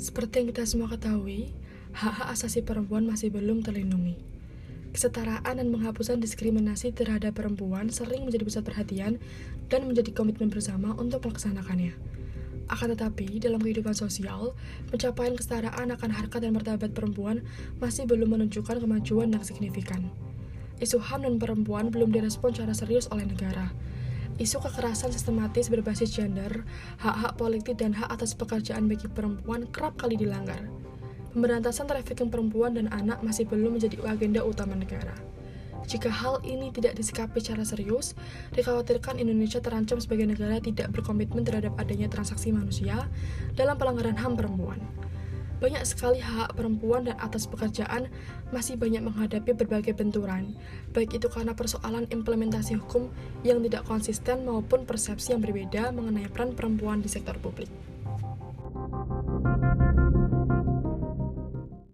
Seperti yang kita semua ketahui, hak-hak asasi perempuan masih belum terlindungi. Kesetaraan dan penghapusan diskriminasi terhadap perempuan sering menjadi pusat perhatian dan menjadi komitmen bersama untuk melaksanakannya. Akan tetapi, dalam kehidupan sosial, pencapaian kesetaraan akan harkat dan martabat perempuan masih belum menunjukkan kemajuan yang signifikan. Isu HAM dan perempuan belum direspon secara serius oleh negara. Isu kekerasan sistematis berbasis gender, hak-hak politik dan hak atas pekerjaan bagi perempuan kerap kali dilanggar pemberantasan trafficking perempuan dan anak masih belum menjadi agenda utama negara. Jika hal ini tidak disikapi secara serius, dikhawatirkan Indonesia terancam sebagai negara tidak berkomitmen terhadap adanya transaksi manusia dalam pelanggaran HAM perempuan. Banyak sekali hak perempuan dan atas pekerjaan masih banyak menghadapi berbagai benturan, baik itu karena persoalan implementasi hukum yang tidak konsisten maupun persepsi yang berbeda mengenai peran perempuan di sektor publik.